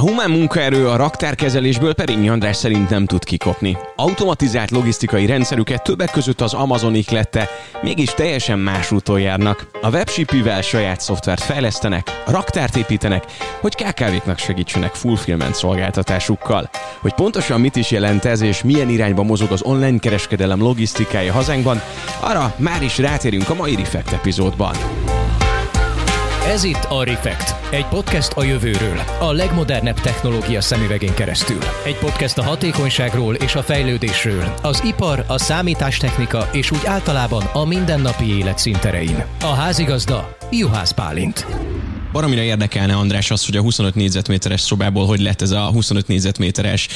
A humán munkaerő a raktárkezelésből Perényi András szerint nem tud kikopni. Automatizált logisztikai rendszerüket többek között az Amazon iklette, mégis teljesen más úton járnak. A webshipivel saját szoftvert fejlesztenek, raktárt építenek, hogy KKV-knak segítsenek fulfillment szolgáltatásukkal. Hogy pontosan mit is jelent ez és milyen irányba mozog az online kereskedelem logisztikája hazánkban, arra már is rátérünk a mai Refekt epizódban. Ez itt a Refekt, egy podcast a jövőről, a legmodernebb technológia szemüvegén keresztül. Egy podcast a hatékonyságról és a fejlődésről, az ipar, a számítástechnika és úgy általában a mindennapi élet szinterein. A házigazda Juhász Pálint. Baromira érdekelne, András, az, hogy a 25 négyzetméteres szobából hogy lett ez a 25 négyzetméteres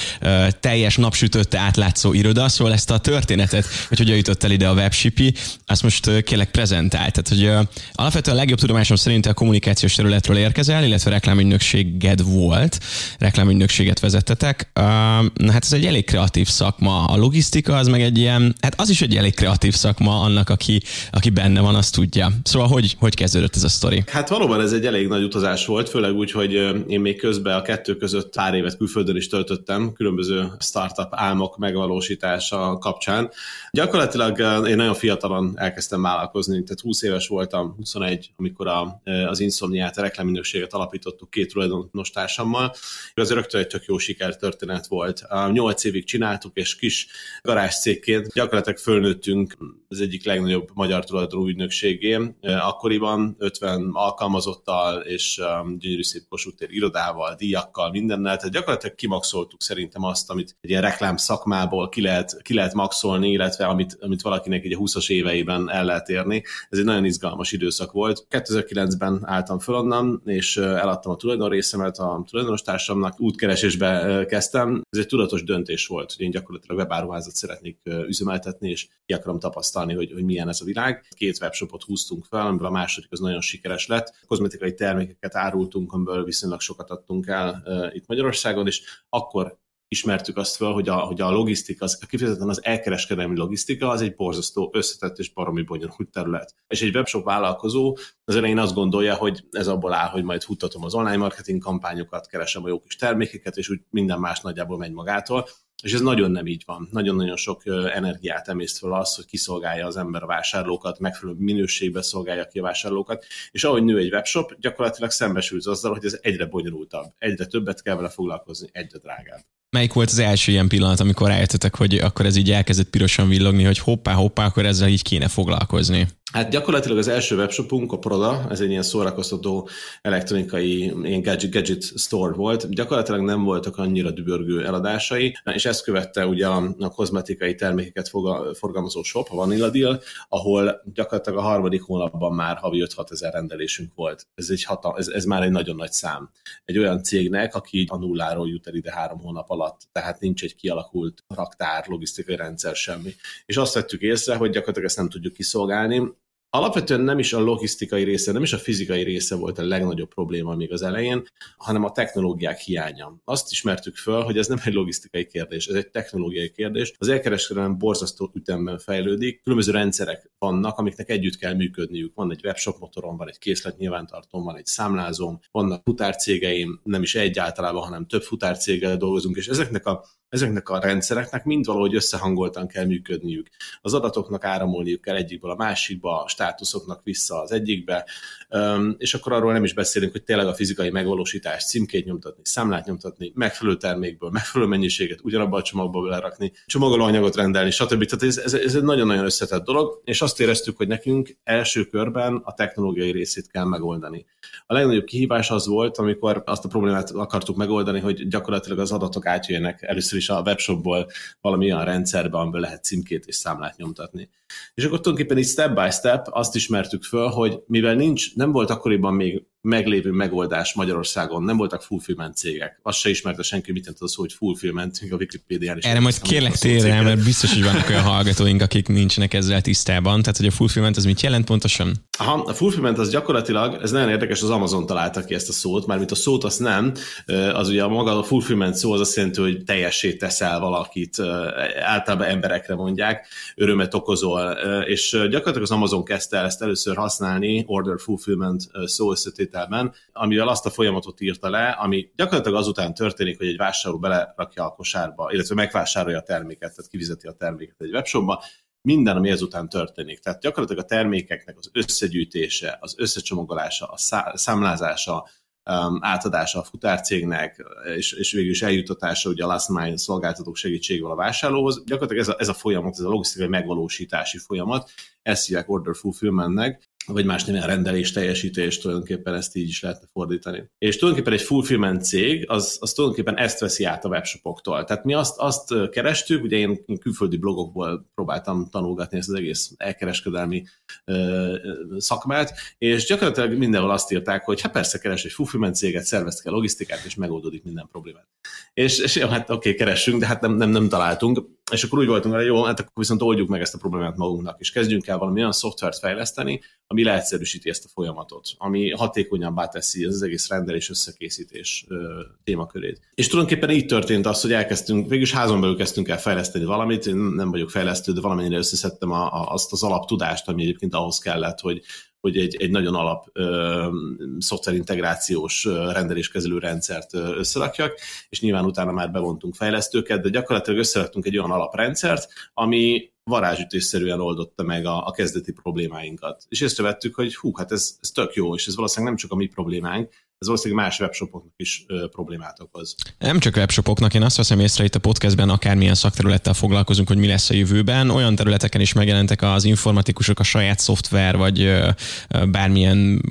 teljes napsütötte átlátszó iroda, szóval ezt a történetet, hogy hogyan jutott el ide a webshipi, azt most uh, kérlek prezentált. Tehát, hogy alapvetően a legjobb tudomásom szerint a kommunikációs területről érkezel, illetve reklámügynökséged volt, reklámügynökséget vezettetek. Na hát ez egy elég kreatív szakma. A logisztika az meg egy ilyen, hát az is egy elég kreatív szakma annak, aki, aki benne van, azt tudja. Szóval hogy, hogy kezdődött ez a sztori? Hát valóban ez egy elég elég nagy utazás volt, főleg úgy, hogy én még közben a kettő között pár évet külföldön is töltöttem, különböző startup álmok megvalósítása kapcsán. Gyakorlatilag én nagyon fiatalon elkezdtem vállalkozni, tehát 20 éves voltam, 21, amikor a, az Insomniát, a reklámminőséget alapítottuk két tulajdonos társammal. Ez rögtön egy tök jó sikertörténet volt. 8 évig csináltuk, és kis garázscégként gyakorlatilag fölnőttünk az egyik legnagyobb magyar tulajdonú ügynökségé. Akkoriban 50 alkalmazottal, és um, gyönyörű szép Kossuth irodával, díjakkal, mindennel, tehát gyakorlatilag kimaxoltuk szerintem azt, amit egy ilyen reklám szakmából ki lehet, ki lehet maxolni, illetve amit, amit valakinek egy a 20-as éveiben el lehet érni. Ez egy nagyon izgalmas időszak volt. 2009-ben álltam föl onnan, és eladtam a tulajdon részemet a tulajdonos társamnak, útkeresésbe kezdtem. Ez egy tudatos döntés volt, hogy én gyakorlatilag webáruházat szeretnék üzemeltetni, és ki akarom tapasztalni, hogy, hogy milyen ez a világ. Két webshopot húztunk fel, amiből a második az nagyon sikeres lett. Kozmetikai termékeket árultunk, amiből viszonylag sokat adtunk el uh, itt Magyarországon, és akkor ismertük azt fel, hogy a, hogy a logisztika, az, kifejezetten az elkereskedelmi logisztika, az egy borzasztó összetett és baromi bonyolult terület. És egy webshop vállalkozó az elején azt gondolja, hogy ez abból áll, hogy majd futtatom az online marketing kampányokat, keresem a jó kis termékeket, és úgy minden más nagyjából megy magától. És ez nagyon nem így van. Nagyon-nagyon sok energiát emészt fel az, hogy kiszolgálja az ember a vásárlókat, megfelelő minőségbe szolgálja ki a vásárlókat, és ahogy nő egy webshop, gyakorlatilag szembesülsz azzal, hogy ez egyre bonyolultabb, egyre többet kell vele foglalkozni, egyre drágább. Melyik volt az első ilyen pillanat, amikor rájöttetek, hogy akkor ez így elkezdett pirosan villogni, hogy hoppá, hoppá, akkor ezzel így kéne foglalkozni? Hát gyakorlatilag az első webshopunk, a Proda, ez egy ilyen szórakoztató elektronikai ilyen gadget, gadget store volt. Gyakorlatilag nem voltak annyira dübörgő eladásai, és ezt követte ugye a, a kozmetikai termékeket forgalmazó shop, a Vanilla Deal, ahol gyakorlatilag a harmadik hónapban már havi 5-6 ezer rendelésünk volt. Ez, egy hatal, ez, ez már egy nagyon nagy szám. Egy olyan cégnek, aki a nulláról jut el ide három hónap alatt, tehát nincs egy kialakult raktár, logisztikai rendszer, semmi. És azt vettük észre, hogy gyakorlatilag ezt nem tudjuk kiszolgálni, alapvetően nem is a logisztikai része, nem is a fizikai része volt a legnagyobb probléma még az elején, hanem a technológiák hiánya. Azt ismertük föl, hogy ez nem egy logisztikai kérdés, ez egy technológiai kérdés. Az elkereskedelem borzasztó ütemben fejlődik, különböző rendszerek vannak, amiknek együtt kell működniük. Van egy webshop motorom, van egy készlet nyilvántartóm, van egy számlázom, vannak futárcégeim, nem is egy általában, hanem több futárcéggel dolgozunk, és ezeknek a ezeknek a rendszereknek mind valahogy összehangoltan kell működniük. Az adatoknak áramolniuk kell egyikből a másikba, a státuszoknak vissza az egyikbe, és akkor arról nem is beszélünk, hogy tényleg a fizikai megvalósítás, címkét nyomtatni, számlát nyomtatni, megfelelő termékből, megfelelő mennyiséget ugyanabba a csomagba belerakni, csomagolóanyagot rendelni, stb. Tehát ez, ez, ez egy nagyon-nagyon összetett dolog, és azt éreztük, hogy nekünk első körben a technológiai részét kell megoldani. A legnagyobb kihívás az volt, amikor azt a problémát akartuk megoldani, hogy gyakorlatilag az adatok átjöjjenek először is a webshopból valami olyan rendszerbe, amiből lehet címkét és számlát nyomtatni. És akkor tulajdonképpen így step by step azt ismertük föl, hogy mivel nincs, nem volt akkoriban még meglévő megoldás Magyarországon, nem voltak fulfillment cégek. Azt se ismerte senki, mit jelent az hogy fulfillment, a Wikipédián is. Erre majd kérlek térre, mert biztos, hogy vannak olyan hallgatóink, akik nincsenek ezzel tisztában. Tehát, hogy a fulfillment az mit jelent pontosan? Aha, a fulfillment az gyakorlatilag, ez nagyon érdekes, az Amazon találta ki ezt a szót, mármint a szót azt nem, az ugye a maga a fulfillment szó az azt jelenti, hogy teljessé teszel valakit, általában emberekre mondják, örömet okozol, és gyakorlatilag az Amazon kezdte el ezt először használni, order fulfillment szó összetét átvételben, amivel azt a folyamatot írta le, ami gyakorlatilag azután történik, hogy egy vásárló belerakja a kosárba, illetve megvásárolja a terméket, tehát kivizeti a terméket egy webshopba, minden, ami ezután történik. Tehát gyakorlatilag a termékeknek az összegyűjtése, az összecsomagolása, a számlázása, um, átadása a futárcégnek, és, és végül is eljutatása ugye a last mile szolgáltatók segítségével a vásárlóhoz. Gyakorlatilag ez a, ez a folyamat, ez a logisztikai megvalósítási folyamat, ezt hívják order fulfillmentnek, vagy más nem rendelés teljesítés, tulajdonképpen ezt így is lehetne fordítani. És tulajdonképpen egy fulfillment cég, az, az tulajdonképpen ezt veszi át a webshopoktól. Tehát mi azt, azt kerestük, ugye én, külföldi blogokból próbáltam tanulgatni ezt az egész elkereskedelmi ö, szakmát, és gyakorlatilag mindenhol azt írták, hogy hát persze keres egy fulfillment céget, szervezd kell logisztikát, és megoldódik minden problémát. És, és jó, hát oké, okay, keressünk, de hát nem, nem, nem találtunk és akkor úgy voltunk hogy jó, hát akkor viszont oldjuk meg ezt a problémát magunknak, és kezdjünk el valami olyan szoftvert fejleszteni, ami leegyszerűsíti ezt a folyamatot, ami hatékonyabbá teszi az egész rendelés összekészítés témakörét. És tulajdonképpen így történt az, hogy elkezdtünk, végülis házon belül kezdtünk el fejleszteni valamit, én nem vagyok fejlesztő, de valamennyire összeszedtem a, a, azt az alaptudást, ami egyébként ahhoz kellett, hogy, hogy egy, egy nagyon alap ö, szoftverintegrációs rendeléskezelő rendszert összerakjak, és nyilván utána már bevontunk fejlesztőket, de gyakorlatilag összeraktunk egy olyan alaprendszert, ami varázsütésszerűen oldotta meg a, a kezdeti problémáinkat. És észrevettük, hogy hú, hát ez, ez tök jó, és ez valószínűleg nem csak a mi problémánk, ez valószínűleg más webshopoknak is ö, problémát okoz. Nem csak webshopoknak, én azt veszem észre itt a podcastben, akármilyen szakterülettel foglalkozunk, hogy mi lesz a jövőben. Olyan területeken is megjelentek az informatikusok, a saját szoftver, vagy ö, bármilyen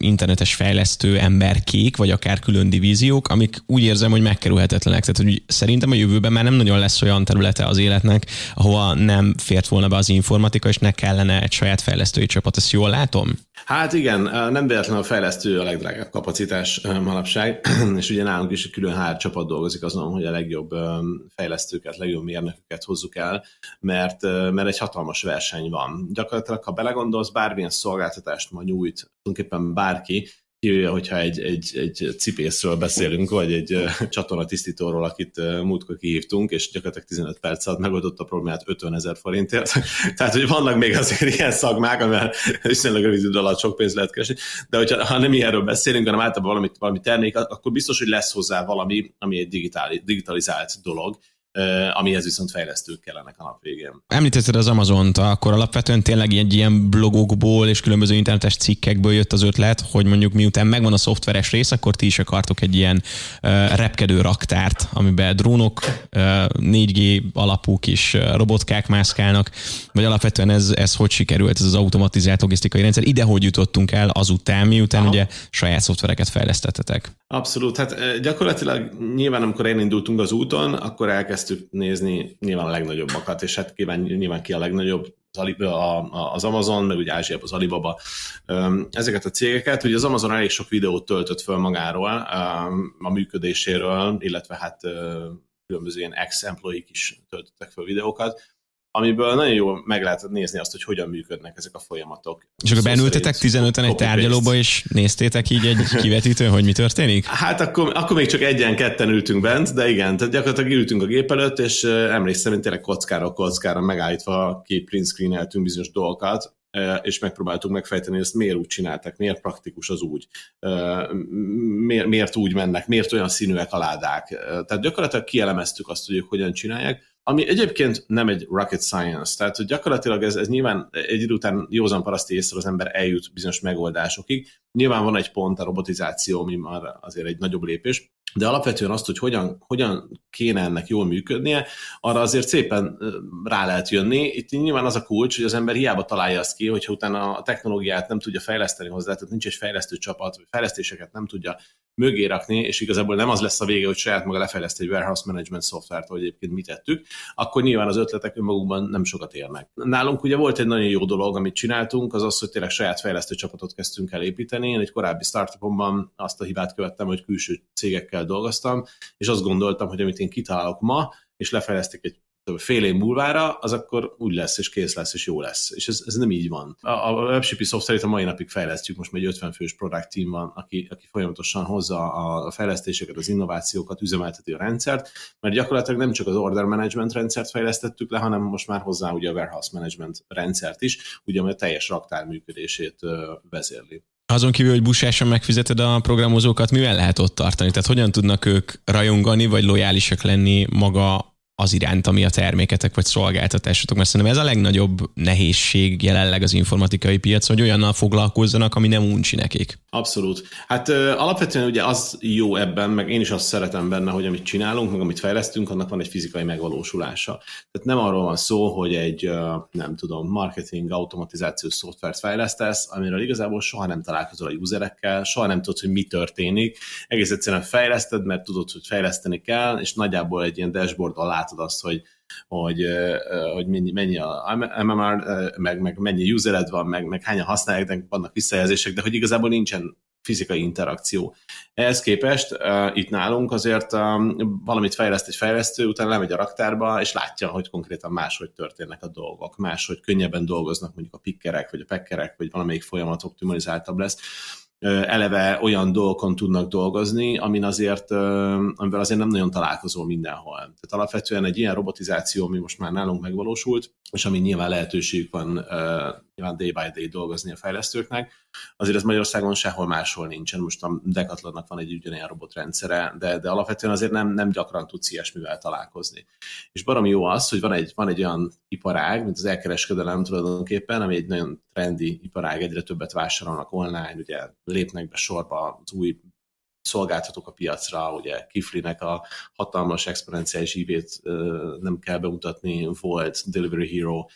internetes fejlesztő emberkék, vagy akár külön divíziók, amik úgy érzem, hogy megkerülhetetlenek. Tehát hogy szerintem a jövőben már nem nagyon lesz olyan területe az életnek, ahova nem fért volna be az informatika, és ne kellene egy saját fejlesztői csapat. Ezt jól látom? Hát igen, nem véletlenül a fejlesztő a legdrágább kapacitás manapság, és ugye nálunk is külön hár csapat dolgozik azon, hogy a legjobb fejlesztőket, legjobb mérnököket hozzuk el, mert, mert egy hatalmas verseny van. Gyakorlatilag, ha belegondolsz, bármilyen szolgáltatást ma nyújt, tulajdonképpen bárki, kivéve, hogyha egy, egy, egy cipészről beszélünk, vagy egy csatornatisztítóról, akit múltkor kihívtunk, és gyakorlatilag 15 perc alatt megoldott a problémát 50 ezer forintért. Tehát, hogy vannak még azért ilyen szagmák, amivel viszonylag rövid idő alatt sok pénzt lehet keresni, de hogyha ha nem ilyenről beszélünk, hanem általában valami, valami termék, akkor biztos, hogy lesz hozzá valami, ami egy digitál, digitalizált dolog, amihez viszont fejlesztők kellenek a nap végén. Említetted az Amazon-t, akkor alapvetően tényleg egy ilyen blogokból és különböző internetes cikkekből jött az ötlet, hogy mondjuk miután megvan a szoftveres rész, akkor ti is akartok egy ilyen uh, repkedő raktárt, amiben drónok, uh, 4G alapú kis robotkák mászkálnak, vagy alapvetően ez, ez hogy sikerült, ez az automatizált logisztikai rendszer, ide hogy jutottunk el azután, miután Aha. ugye saját szoftvereket fejlesztettetek? Abszolút, hát gyakorlatilag nyilván amikor elindultunk az úton, akkor elkezdtük nézni nyilván a legnagyobbakat, és hát nyilván, nyilván ki a legnagyobb, az Amazon, meg ugye Ázsiában az Alibaba, ezeket a cégeket. Ugye az Amazon elég sok videót töltött föl magáról, a működéséről, illetve hát különböző ilyen ex-employee is töltöttek föl videókat, amiből nagyon jól meg lehet nézni azt, hogy hogyan működnek ezek a folyamatok. És akkor benültetek 15-en egy tárgyalóba, és néztétek így egy kivetítőn, hogy mi történik? Hát akkor, akkor még csak egyen-ketten ültünk bent, de igen, tehát gyakorlatilag ültünk a gép előtt, és emlékszem, hogy tényleg kockára kockára megállítva ki print screeneltünk bizonyos dolgokat, és megpróbáltuk megfejteni, hogy ezt miért úgy csináltak, miért praktikus az úgy, miért, miért úgy mennek, miért olyan színűek a ládák. Tehát gyakorlatilag kielemeztük azt, hogy ők hogyan csinálják, ami egyébként nem egy rocket science, tehát hogy gyakorlatilag ez, ez nyilván egy idő után józan paraszti észre az ember eljut bizonyos megoldásokig. Nyilván van egy pont a robotizáció, ami már azért egy nagyobb lépés, de alapvetően azt, hogy hogyan, hogyan kéne ennek jól működnie, arra azért szépen rá lehet jönni. Itt nyilván az a kulcs, hogy az ember hiába találja azt ki, hogyha utána a technológiát nem tudja fejleszteni hozzá, tehát nincs egy fejlesztő csapat, vagy fejlesztéseket nem tudja mögé rakni, és igazából nem az lesz a vége, hogy saját maga lefejleszt egy warehouse management szoftvert, hogy egyébként mit tettük, akkor nyilván az ötletek önmagukban nem sokat érnek. Nálunk ugye volt egy nagyon jó dolog, amit csináltunk, az az, hogy tényleg saját fejlesztő csapatot kezdtünk el építeni. Én egy korábbi startupomban azt a hibát követtem, hogy külső cégekkel dolgoztam, és azt gondoltam, hogy amit én kitalálok ma, és lefejlesztek egy fél év múlvára, az akkor úgy lesz, és kész lesz, és jó lesz. És ez, ez nem így van. A, a WebShippy szoftverét a mai napig fejlesztjük, most már egy 50 fős product team van, aki, aki folyamatosan hozza a, fejlesztéseket, az innovációkat, üzemelteti a rendszert, mert gyakorlatilag nem csak az order management rendszert fejlesztettük le, hanem most már hozzá ugye a warehouse management rendszert is, ugye a teljes raktár működését vezérli. Azon kívül, hogy busásan megfizeted a programozókat, mivel lehet ott tartani? Tehát hogyan tudnak ők rajongani, vagy lojálisak lenni maga az iránt, ami a terméketek vagy szolgáltatásotok, mert szerintem ez a legnagyobb nehézség jelenleg az informatikai piac, hogy olyannal foglalkozzanak, ami nem uncsi nekik. Abszolút. Hát ö, alapvetően ugye az jó ebben, meg én is azt szeretem benne, hogy amit csinálunk, meg amit fejlesztünk, annak van egy fizikai megvalósulása. Tehát nem arról van szó, hogy egy, ö, nem tudom, marketing, automatizációs szoftvert fejlesztesz, amiről igazából soha nem találkozol a userekkel, soha nem tudod, hogy mi történik. Egész egyszerűen fejleszted, mert tudod, hogy fejleszteni kell, és nagyjából egy ilyen dashboard alá látod azt, hogy, hogy, hogy mennyi, mennyi a MMR, meg, meg mennyi usered van, meg, meg hányan használják, de vannak visszajelzések, de hogy igazából nincsen fizikai interakció. Ehhez képest uh, itt nálunk azért um, valamit fejleszt egy fejlesztő, utána lemegy a raktárba, és látja, hogy konkrétan máshogy történnek a dolgok, máshogy könnyebben dolgoznak mondjuk a pikkerek, vagy a pekkerek, vagy valamelyik folyamat optimalizáltabb lesz eleve olyan dolgokon tudnak dolgozni, amin azért, amivel azért nem nagyon találkozol mindenhol. Tehát alapvetően egy ilyen robotizáció, ami most már nálunk megvalósult, és ami nyilván lehetőség van nyilván day by day dolgozni a fejlesztőknek. Azért ez Magyarországon sehol máshol nincsen. Most a Decathlonnak van egy ugyanilyen robotrendszere, de, de alapvetően azért nem, nem gyakran tudsz ilyesmivel találkozni. És baromi jó az, hogy van egy, van egy olyan iparág, mint az elkereskedelem tulajdonképpen, ami egy nagyon trendi iparág, egyre többet vásárolnak online, ugye lépnek be sorba az új szolgáltatók a piacra, ugye Kiflinek a hatalmas exponenciális ívét nem kell bemutatni, volt Delivery Hero,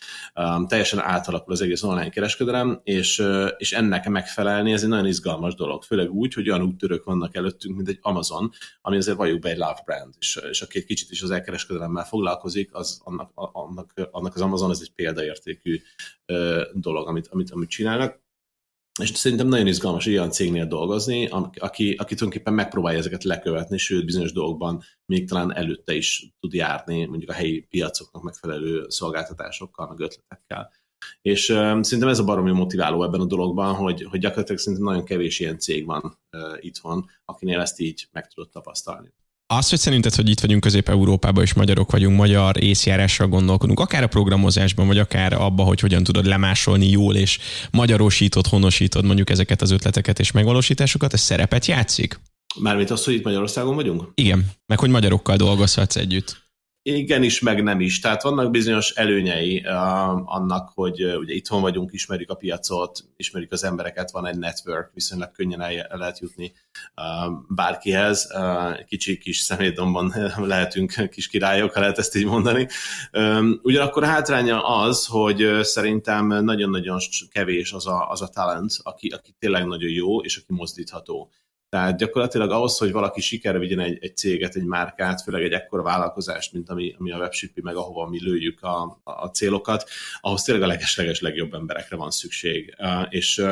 teljesen átalakul az egész online kereskedelem, és, és ennek megfelelni, ez egy nagyon izgalmas dolog, főleg úgy, hogy olyan úttörők vannak előttünk, mint egy Amazon, ami azért valljuk be egy love brand, és, és aki egy kicsit is az elkereskedelemmel foglalkozik, az annak, annak, annak az Amazon ez egy példaértékű dolog, amit, amit, amit csinálnak és szerintem nagyon izgalmas olyan cégnél dolgozni, aki, aki tulajdonképpen megpróbálja ezeket lekövetni, sőt bizonyos dolgokban még talán előtte is tud járni, mondjuk a helyi piacoknak megfelelő szolgáltatásokkal, meg ötletekkel. És uh, szerintem ez a baromi motiváló ebben a dologban, hogy, hogy gyakorlatilag szerintem nagyon kevés ilyen cég van uh, itthon, akinél ezt így meg tudod tapasztalni. Az, hogy szerinted, hogy itt vagyunk Közép-Európában, és magyarok vagyunk, magyar észjárással gondolkodunk, akár a programozásban, vagy akár abba, hogy hogyan tudod lemásolni jól, és magyarosítod, honosítod mondjuk ezeket az ötleteket és megvalósításokat, ez szerepet játszik? Mármint az, hogy itt Magyarországon vagyunk? Igen, meg hogy magyarokkal dolgozhatsz együtt igen is, meg nem is. Tehát vannak bizonyos előnyei annak, hogy ugye itthon vagyunk, ismerjük a piacot, ismerjük az embereket, van egy network, viszonylag könnyen el, lehet jutni uh, bárkihez. Kicsi kis szemétdomban lehetünk kis királyok, ha lehet ezt így mondani. Um, ugyanakkor a hátránya az, hogy szerintem nagyon-nagyon kevés az a, az a talent, aki, aki tényleg nagyon jó, és aki mozdítható. Tehát gyakorlatilag ahhoz, hogy valaki sikerre vigyen egy, egy céget, egy márkát, főleg egy ekkora vállalkozást, mint ami, ami a webshipi, meg ahova mi lőjük a, a célokat, ahhoz tényleg a legesleges legjobb emberekre van szükség. És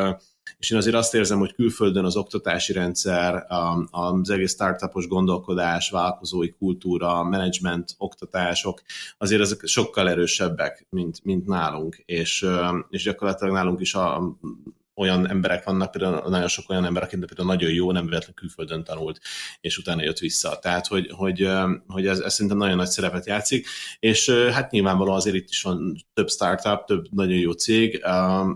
és én azért azt érzem, hogy külföldön az oktatási rendszer, az egész startupos gondolkodás, vállalkozói kultúra, menedzsment, oktatások, azért ezek sokkal erősebbek, mint, mint nálunk, és, és gyakorlatilag nálunk is a olyan emberek vannak, például nagyon sok olyan ember, aki például nagyon jó, nem véletlenül külföldön tanult, és utána jött vissza. Tehát, hogy, hogy, hogy ez, ez szerintem nagyon nagy szerepet játszik, és hát nyilvánvalóan azért itt is van több startup, több nagyon jó cég,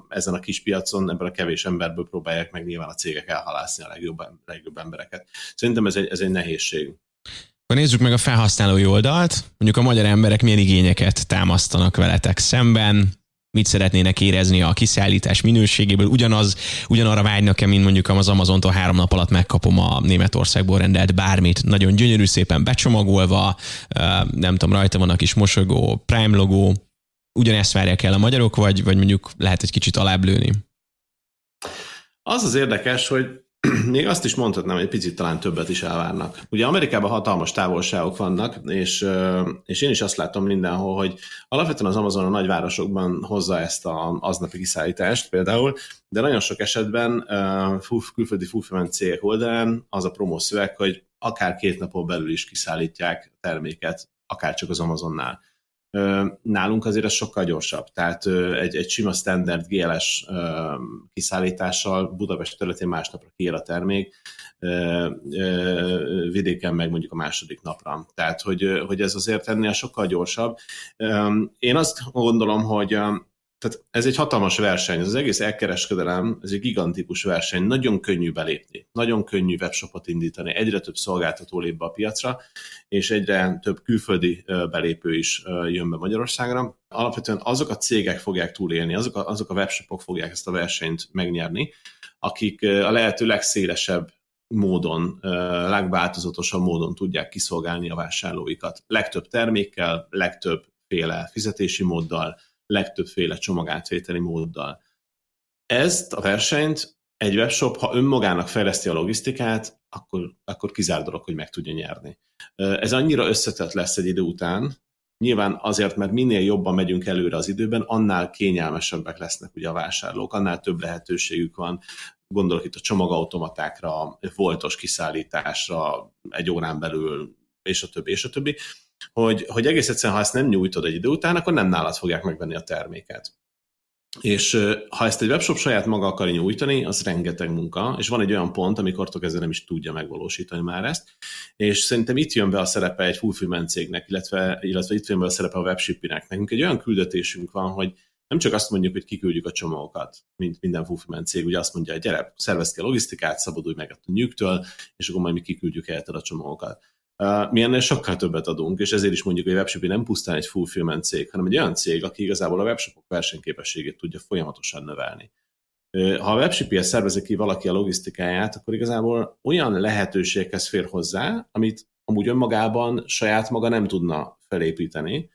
ezen a kis piacon, ebből a kevés emberből próbálják meg nyilván a cégek elhalászni a legjobb, legjobb embereket. Szerintem ez egy, ez egy nehézség. Akkor nézzük meg a felhasználói oldalt. Mondjuk a magyar emberek milyen igényeket támasztanak veletek szemben, mit szeretnének érezni a kiszállítás minőségéből. Ugyanaz, ugyanarra vágynak-e, mint mondjuk az Amazontól három nap alatt megkapom a Németországból rendelt bármit. Nagyon gyönyörű, szépen becsomagolva, nem tudom, rajta van a kis mosogó Prime logó. Ugyanezt várják el a magyarok, vagy, vagy mondjuk lehet egy kicsit alább lőni? Az az érdekes, hogy még azt is mondhatnám, hogy egy picit talán többet is elvárnak. Ugye Amerikában hatalmas távolságok vannak, és, és én is azt látom mindenhol, hogy alapvetően az Amazon a nagyvárosokban hozza ezt a aznapi kiszállítást például, de nagyon sok esetben külföldi fulfillment cégek oldalán az a promószöveg, hogy akár két napon belül is kiszállítják terméket, akár csak az Amazonnál. Nálunk azért ez sokkal gyorsabb, tehát egy, egy sima standard GLS kiszállítással Budapest területén másnapra kiér a termék, vidéken meg mondjuk a második napra. Tehát, hogy, hogy ez azért ennél sokkal gyorsabb. Én azt gondolom, hogy tehát ez egy hatalmas verseny, ez az egész elkereskedelem, ez egy gigantikus verseny, nagyon könnyű belépni, nagyon könnyű webshopot indítani, egyre több szolgáltató lép be a piacra, és egyre több külföldi belépő is jön be Magyarországra. Alapvetően azok a cégek fogják túlélni, azok a, azok a webshopok fogják ezt a versenyt megnyerni, akik a lehető legszélesebb módon, legváltozatosabb módon tudják kiszolgálni a vásárlóikat. Legtöbb termékkel, legtöbb féle fizetési móddal, legtöbbféle csomagátvételi móddal. Ezt a versenyt egy webshop, ha önmagának fejleszti a logisztikát, akkor, akkor kizár dolog, hogy meg tudja nyerni. Ez annyira összetett lesz egy idő után, Nyilván azért, mert minél jobban megyünk előre az időben, annál kényelmesebbek lesznek ugye a vásárlók, annál több lehetőségük van. Gondolok itt a csomagautomatákra, voltos kiszállításra, egy órán belül, és a többi, és a többi hogy, hogy egész egyszerűen, ha ezt nem nyújtod egy idő után, akkor nem nálad fogják megvenni a terméket. És ha ezt egy webshop saját maga akarja nyújtani, az rengeteg munka, és van egy olyan pont, amikor kezdve nem is tudja megvalósítani már ezt, és szerintem itt jön be a szerepe egy fulfillment cégnek, illetve, illetve itt jön be a szerepe a webshipinek. Nekünk egy olyan küldetésünk van, hogy nem csak azt mondjuk, hogy kiküldjük a csomagokat, mint minden fulfillment cég, ugye azt mondja, hogy gyere, szervezd ki a logisztikát, szabadulj meg a nyűgtől, és akkor majd mi kiküldjük helyetted a csomagokat mi ennél sokkal többet adunk, és ezért is mondjuk, hogy a webshop nem pusztán egy fulfillment cég, hanem egy olyan cég, aki igazából a webshopok versenyképességét tudja folyamatosan növelni. Ha a webshop szervezik ki valaki a logisztikáját, akkor igazából olyan lehetőséghez fér hozzá, amit amúgy önmagában saját maga nem tudna felépíteni,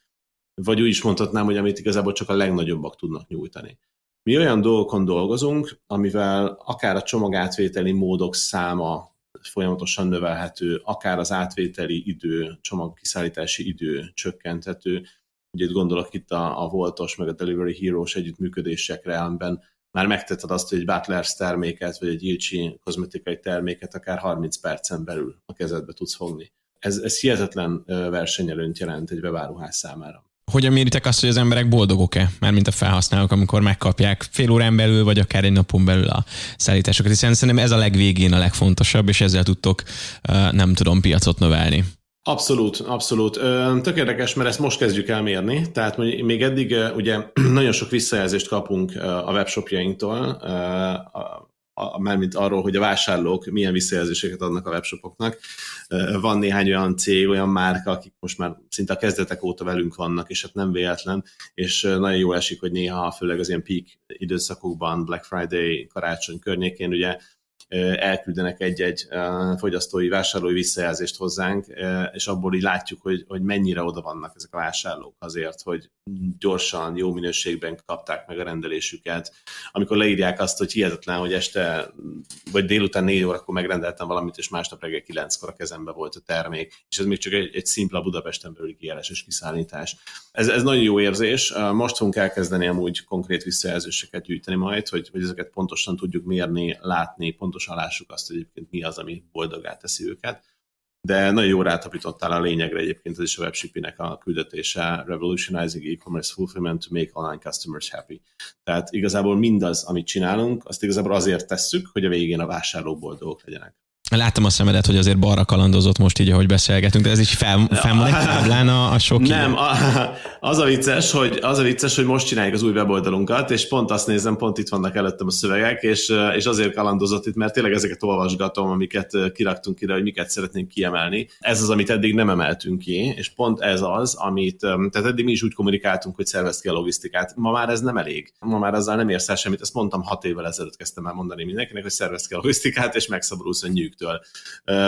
vagy úgy is mondhatnám, hogy amit igazából csak a legnagyobbak tudnak nyújtani. Mi olyan dolgokon dolgozunk, amivel akár a csomagátvételi módok száma folyamatosan növelhető, akár az átvételi idő, csomagkiszállítási idő csökkenthető. Ugye itt gondolok itt a, a Voltos meg a Delivery Heroes együttműködésekre, amiben már megtetted azt, hogy egy Butlers terméket, vagy egy Ilcsi kozmetikai terméket akár 30 percen belül a kezedbe tudsz fogni. Ez, ez hihetetlen versenyelőnt jelent egy webáruház számára hogyan méritek azt, hogy az emberek boldogok-e, mármint a felhasználók, amikor megkapják fél órán belül, vagy akár egy napon belül a szállításokat, hiszen szerintem ez a legvégén a legfontosabb, és ezzel tudtok, nem tudom, piacot növelni. Abszolút, abszolút. Tök érdekes, mert ezt most kezdjük el mérni, tehát még eddig ugye nagyon sok visszajelzést kapunk a webshopjainktól, mármint arról, hogy a vásárlók milyen visszajelzéseket adnak a webshopoknak. Van néhány olyan cég, olyan márka, akik most már szinte a kezdetek óta velünk vannak, és hát nem véletlen, és nagyon jó esik, hogy néha, főleg az ilyen peak időszakokban, Black Friday, karácsony környékén, ugye elküldenek egy-egy fogyasztói, vásárlói visszajelzést hozzánk, és abból így látjuk, hogy, hogy mennyire oda vannak ezek a vásárlók azért, hogy gyorsan, jó minőségben kapták meg a rendelésüket. Amikor leírják azt, hogy hihetetlen, hogy este vagy délután négy órakor megrendeltem valamit, és másnap reggel kilenckor a kezembe volt a termék, és ez még csak egy, egy szimpla Budapesten belüli kijelzés kiszállítás. Ez, ez nagyon jó érzés. Most fogunk elkezdeni amúgy konkrét visszajelzéseket gyűjteni majd, hogy, hogy ezeket pontosan tudjuk mérni, látni, pontosan lássuk azt, egyébként mi az, ami boldogá teszi őket de nagyon jó rátapítottál a lényegre egyébként, ez is a webshipping a küldetése, revolutionizing e-commerce fulfillment to make online customers happy. Tehát igazából mindaz, amit csinálunk, azt igazából azért tesszük, hogy a végén a vásárlók boldogok legyenek. Láttam a szemedet, hogy azért balra kalandozott most így, ahogy beszélgetünk, de ez így fel, fel van egy táblán a, a sok Nem, a, az, a vicces, hogy, az a vicces, hogy most csináljuk az új weboldalunkat, és pont azt nézem, pont itt vannak előttem a szövegek, és, és azért kalandozott itt, mert tényleg ezeket olvasgatom, amiket kiraktunk ide, hogy miket szeretnénk kiemelni. Ez az, amit eddig nem emeltünk ki, és pont ez az, amit, tehát eddig mi is úgy kommunikáltunk, hogy szervezt ki a logisztikát. Ma már ez nem elég. Ma már azzal nem érsz el semmit. Ezt mondtam hat évvel ezelőtt kezdtem el mondani mindenkinek, hogy szervezt ki a logisztikát, és megszabadulsz a nyűgtől cégtől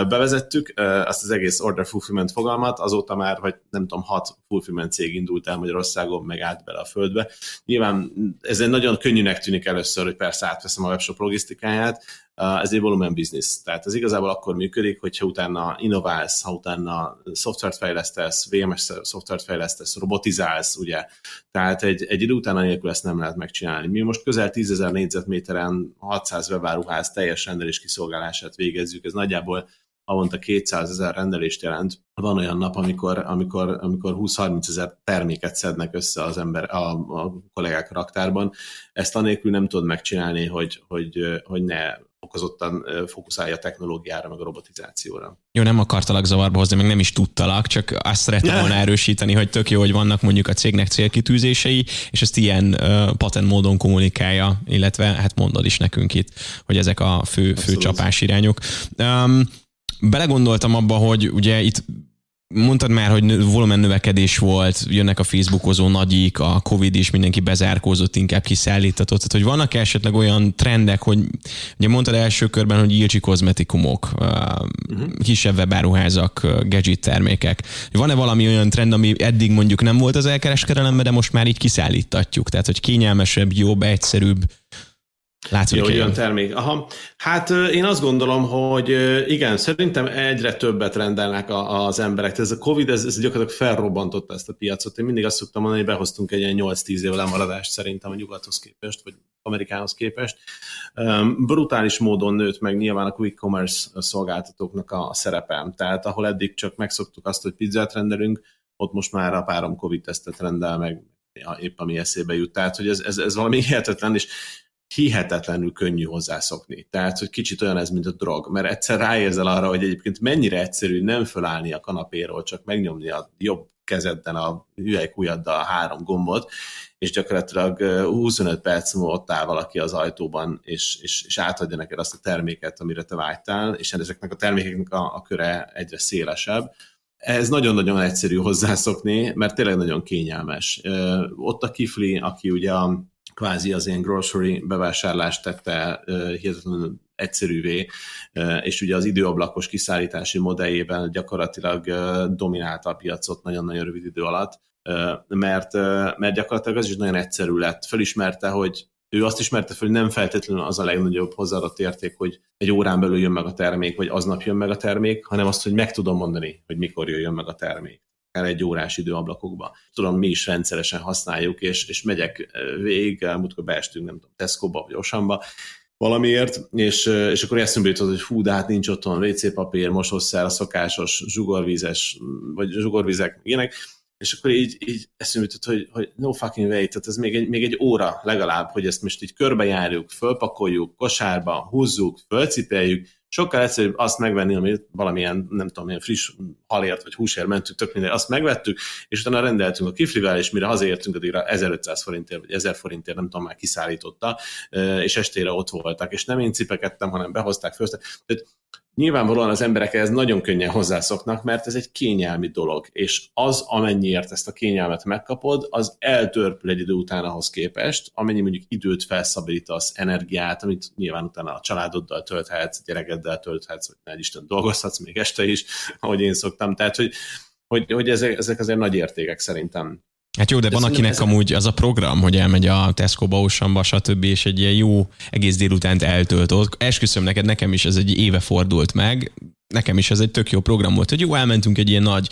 bevezettük azt az egész order fulfillment fogalmat, azóta már, hogy nem tudom, hat fulfillment cég indult el Magyarországon, meg át bele a földbe. Nyilván ez egy nagyon könnyűnek tűnik először, hogy persze átveszem a webshop logisztikáját, ez egy volumen business. Tehát ez igazából akkor működik, hogyha utána innoválsz, ha utána szoftvert fejlesztesz, VMS szoftvert fejlesztesz, robotizálsz, ugye. Tehát egy, egy idő után nélkül ezt nem lehet megcsinálni. Mi most közel 10 ezer négyzetméteren 600 webáruház teljes rendelés kiszolgálását végezzük. Ez nagyjából havonta 200 ezer rendelést jelent. Van olyan nap, amikor, amikor, amikor 20-30 ezer terméket szednek össze az ember, a, a kollégák raktárban. Ezt anélkül nem tudod megcsinálni, hogy, hogy, hogy ne fokozottan fókuszálja a technológiára, meg a robotizációra. Jó, nem akartalak zavarba hozni, meg nem is tudtalak, csak azt szeretném volna erősíteni, hogy tök jó, hogy vannak mondjuk a cégnek célkitűzései, és ezt ilyen uh, patent módon kommunikálja, illetve hát mondod is nekünk itt, hogy ezek a fő, fő csapásirányok. Um, belegondoltam abba, hogy ugye itt Mondtad már, hogy volumen növekedés volt, jönnek a Facebookozó nagyik, a Covid is, mindenki bezárkózott, inkább kiszállítatott. Tehát, hogy vannak esetleg olyan trendek, hogy ugye mondtad első körben, hogy ilcsi kozmetikumok, uh-huh. kisebb webáruházak, gadget termékek. Van-e valami olyan trend, ami eddig mondjuk nem volt az elkereskedelemben, de most már így kiszállítatjuk? Tehát, hogy kényelmesebb, jobb, egyszerűbb, Látszik, hogy olyan termék. Aha. Hát én azt gondolom, hogy igen, szerintem egyre többet rendelnek az emberek. Ez a Covid, ez, ez gyakorlatilag felrobbantotta ezt a piacot. Én mindig azt szoktam mondani, hogy behoztunk egy ilyen 8-10 év lemaradást szerintem a nyugathoz képest, vagy Amerikához képest. Brutális módon nőtt meg nyilván a quick commerce szolgáltatóknak a szerepem. Tehát ahol eddig csak megszoktuk azt, hogy pizzát rendelünk, ott most már a párom Covid tesztet rendel meg, épp ami eszébe jut. Tehát, hogy ez, ez, ez valami hihetetlen, és hihetetlenül könnyű hozzászokni. Tehát, hogy kicsit olyan ez, mint a drog, mert egyszer ráérzel arra, hogy egyébként mennyire egyszerű nem fölállni a kanapéról, csak megnyomni a jobb kezedben a hüvelykujjaddal a három gombot, és gyakorlatilag 25 perc múlva ott áll valaki az ajtóban, és, és, és átadja neked azt a terméket, amire te vágytál, és ezeknek a termékeknek a, a köre egyre szélesebb. Ez nagyon-nagyon egyszerű hozzászokni, mert tényleg nagyon kényelmes. Ott a kifli, aki ugye a kvázi az ilyen grocery bevásárlást tette hihetetlenül egyszerűvé, és ugye az időablakos kiszállítási modelljében gyakorlatilag dominálta a piacot nagyon-nagyon rövid idő alatt, mert, mert gyakorlatilag az is nagyon egyszerű lett. Felismerte, hogy ő azt ismerte fel, hogy nem feltétlenül az a legnagyobb hozzáadott érték, hogy egy órán belül jön meg a termék, vagy aznap jön meg a termék, hanem azt, hogy meg tudom mondani, hogy mikor jöjjön meg a termék akár egy órás időablakokba. Tudom, mi is rendszeresen használjuk, és, és megyek végig, múltkor beestünk, nem tudom, Tesco-ba vagy Osamba, valamiért, és, és akkor eszembe jutott, hogy fú, de hát nincs otthon WC papír, mosószer, a szokásos zsugorvízes, vagy zsugorvizek, ilyenek, és akkor így, így eszembe jutott, hogy, hogy no fucking way, tehát ez még egy, még egy óra legalább, hogy ezt most így körbejárjuk, fölpakoljuk, kosárba, húzzuk, fölcipeljük, sokkal egyszerűbb azt megvenni, amit valamilyen, nem tudom, ilyen friss halért vagy húsért mentünk, tök minden, azt megvettük, és utána rendeltünk a kiflivel, és mire hazaértünk, addigra 1500 forintért, vagy 1000 forintért, nem tudom, már kiszállította, és estére ott voltak, és nem én cipekedtem, hanem behozták, főztek. Tehát Nyilvánvalóan az emberek ez nagyon könnyen hozzászoknak, mert ez egy kényelmi dolog, és az, amennyiért ezt a kényelmet megkapod, az eltörpül egy idő után ahhoz képest, amennyi mondjuk időt felszabadítasz, energiát, amit nyilván utána a családoddal tölthetsz, gyerekeddel tölthetsz, vagy ne Isten dolgozhatsz még este is, ahogy én szoktam. Tehát, hogy, hogy, hogy ezek, ezek azért nagy értékek szerintem. Hát jó, de, de van akinek ez... amúgy az a program, hogy elmegy a Tesco-ba, Oceanba, stb. és egy ilyen jó egész délutánt eltölt. Esküszöm neked, nekem is ez egy éve fordult meg, nekem is ez egy tök jó program volt, hogy jó, elmentünk egy ilyen nagy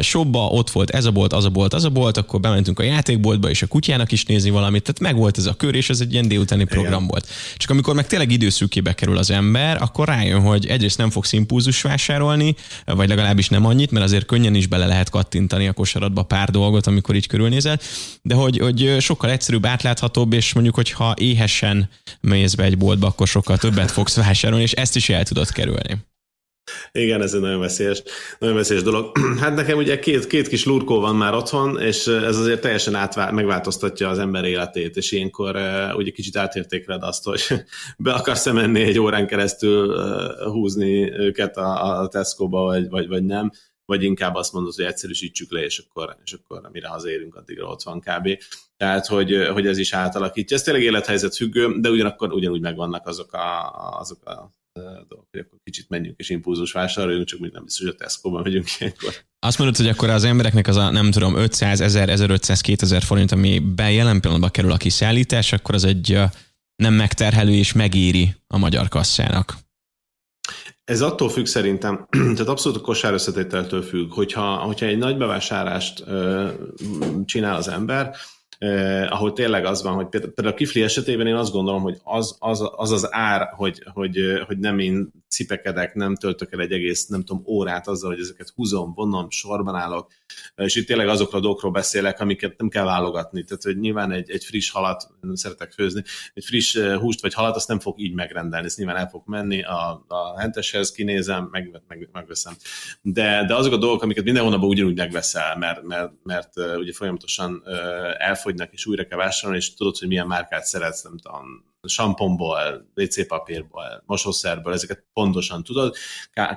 shopba, ott volt ez a bolt, az a bolt, az a bolt, akkor bementünk a játékboltba, és a kutyának is nézni valamit, tehát meg volt ez a kör, és ez egy ilyen délutáni program Igen. volt. Csak amikor meg tényleg időszűkébe kerül az ember, akkor rájön, hogy egyrészt nem fogsz impulzus vásárolni, vagy legalábbis nem annyit, mert azért könnyen is bele lehet kattintani a kosaratba pár dolgot, amikor így körülnézel, de hogy, hogy sokkal egyszerűbb, átláthatóbb, és mondjuk, hogyha éhesen mész be egy boltba, akkor sokkal többet fogsz vásárolni, és ezt is el tudod kerülni. Igen, ez egy nagyon veszélyes, nagyon veszélyes dolog. Hát nekem ugye két, két kis lurkó van már otthon, és ez azért teljesen átvá, megváltoztatja az ember életét, és ilyenkor uh, ugye kicsit átértékeled azt, hogy be akarsz menni egy órán keresztül uh, húzni őket a, a Tesco-ba, vagy, vagy, vagy nem, vagy inkább azt mondod, hogy egyszerűsítsük le, és akkor, és akkor mire hazérünk, addigra ott van kb. Tehát, hogy, hogy ez is átalakítja. Ez tényleg élethelyzet függő, de ugyanakkor ugyanúgy megvannak azok a, azok a dolgok, hogy akkor kicsit menjünk és impulzus vásároljunk, csak még nem biztos, hogy a Tesco-ban megyünk ilyenkor. Azt mondod, hogy akkor az embereknek az a, nem tudom, 500, 1000, 1500, 2000 forint, ami be jelen pillanatban kerül a kiszállítás, akkor az egy nem megterhelő és megéri a magyar kasszának. Ez attól függ szerintem, tehát abszolút a kosár összetételtől függ, hogyha, hogyha egy nagy bevásárlást ö, csinál az ember, eh, ahol tényleg az van, hogy például a kifli esetében én azt gondolom, hogy az az, az, az ár, hogy, hogy, hogy nem én cipekedek, nem töltök el egy egész, nem tudom, órát azzal, hogy ezeket húzom, vonom, sorban állok, és itt tényleg azokról a dolgokról beszélek, amiket nem kell válogatni. Tehát, hogy nyilván egy, egy friss halat, szeretek főzni, egy friss húst vagy halat, azt nem fog így megrendelni, ezt nyilván el fog menni, a, a henteshez kinézem, meg, meg, megveszem. De, de azok a dolgok, amiket minden hónapban ugyanúgy megveszel, mert, mert, mert uh, ugye folyamatosan uh, elfogynak, és újra kell vásárolni, és tudod, hogy milyen márkát szeretsz, nem tudom, samponból, WC papírból, mosószerből, ezeket pontosan tudod,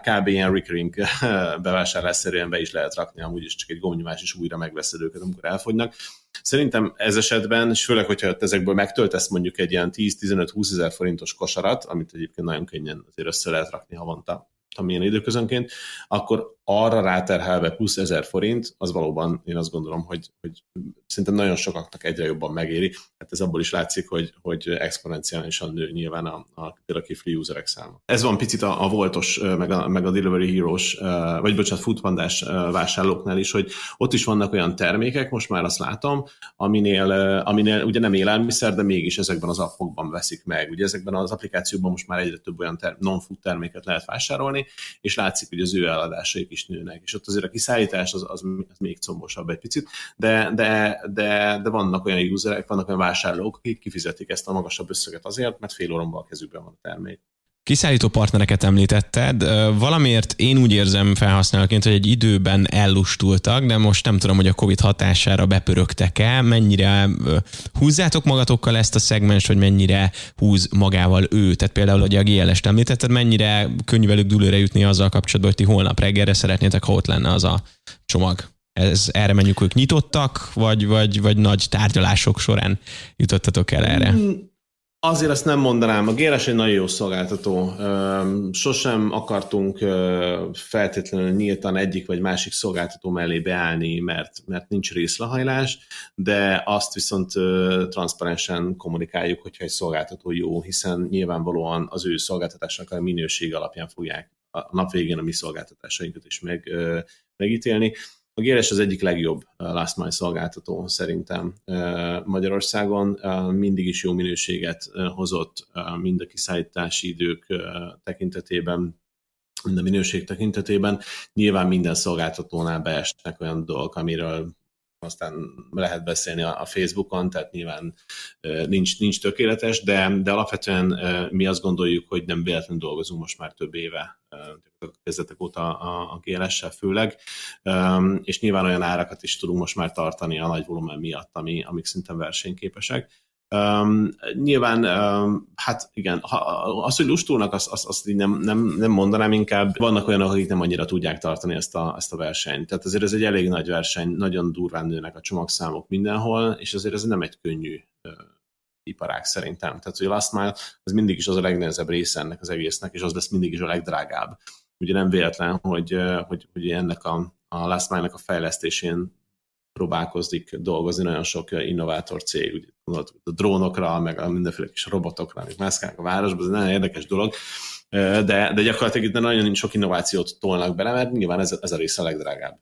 kb. ilyen recurring bevásárlásszerűen be is lehet rakni, amúgy is csak egy gomnyomás is újra megveszed őket, amikor elfogynak. Szerintem ez esetben, és főleg, hogyha ezekből megtöltesz mondjuk egy ilyen 10-15-20 ezer forintos kosarat, amit egyébként nagyon könnyen azért össze lehet rakni havonta, amilyen időközönként, akkor arra ráterhelve plusz ezer forint, az valóban én azt gondolom, hogy, hogy szerintem nagyon sokaknak egyre jobban megéri. Hát ez abból is látszik, hogy, hogy exponenciálisan nő nyilván a, a, a free userek száma. Ez van picit a, a voltos, meg a, meg a Delivery Heroes, vagy bocsánat, Foodpandás vásárlóknál is, hogy ott is vannak olyan termékek, most már azt látom, aminél, aminél ugye nem élelmiszer, de mégis ezekben az appokban veszik meg. Ugye ezekben az applikációkban most már egyre több olyan ter- non-food terméket lehet vásárolni, és látszik, hogy az ő eladásaik is is nőnek, és ott azért a kiszállítás az, az, az még combosabb egy picit, de, de, de, de vannak olyan userek, vannak olyan vásárlók, akik kifizetik ezt a magasabb összeget azért, mert fél óromban a kezükben van a termék. Kiszállító partnereket említetted. Valamiért én úgy érzem felhasználóként, hogy egy időben ellustultak, de most nem tudom, hogy a COVID hatására bepörögtek-e, mennyire húzzátok magatokkal ezt a szegmens, vagy mennyire húz magával ő. Tehát például, hogy a GLS-t említetted, mennyire könnyű velük dülőre jutni azzal kapcsolatban, hogy ti holnap reggelre szeretnétek, ha ott lenne az a csomag. Ez, erre menjük, ők nyitottak, vagy, vagy, vagy nagy tárgyalások során jutottatok el erre? Mm, Azért ezt nem mondanám. A GLS egy nagyon jó szolgáltató. Sosem akartunk feltétlenül nyíltan egyik vagy másik szolgáltató mellé beállni, mert, mert nincs részlehajlás, de azt viszont transzparensen kommunikáljuk, hogyha egy szolgáltató jó, hiszen nyilvánvalóan az ő szolgáltatásnak a minőség alapján fogják a nap végén a mi szolgáltatásainkat is meg, megítélni. A GLS az egyik legjobb last mile szolgáltató szerintem Magyarországon. Mindig is jó minőséget hozott mind a kiszállítási idők tekintetében, mind a minőség tekintetében. Nyilván minden szolgáltatónál beesnek olyan dolgok, amiről aztán lehet beszélni a Facebookon, tehát nyilván nincs, nincs tökéletes, de, de alapvetően mi azt gondoljuk, hogy nem véletlenül dolgozunk most már több éve, kezdetek óta a, a GLS-sel főleg, és nyilván olyan árakat is tudunk most már tartani a nagy volumen miatt, ami, amik szinten versenyképesek. Um, nyilván, um, hát igen, ha, az, hogy lustulnak, azt, azt, azt nem, nem, nem mondanám, inkább vannak olyanok, akik nem annyira tudják tartani ezt a, ezt a versenyt. Tehát azért ez egy elég nagy verseny, nagyon durván nőnek a csomagszámok mindenhol, és azért ez nem egy könnyű iparág szerintem. Tehát, hogy a last mile, az mindig is az a legnehezebb része ennek az egésznek, és az lesz mindig is a legdrágább. Ugye nem véletlen, hogy, hogy, hogy ennek a, a last mile-nek a fejlesztésén próbálkozik dolgozni nagyon sok innovátor cég, ugye a drónokra, meg a mindenféle kis robotokra, amik mászkálnak a városban, ez nagyon érdekes dolog, de, de gyakorlatilag itt nagyon sok innovációt tolnak bele, mert nyilván ez, ez a része a legdrágább.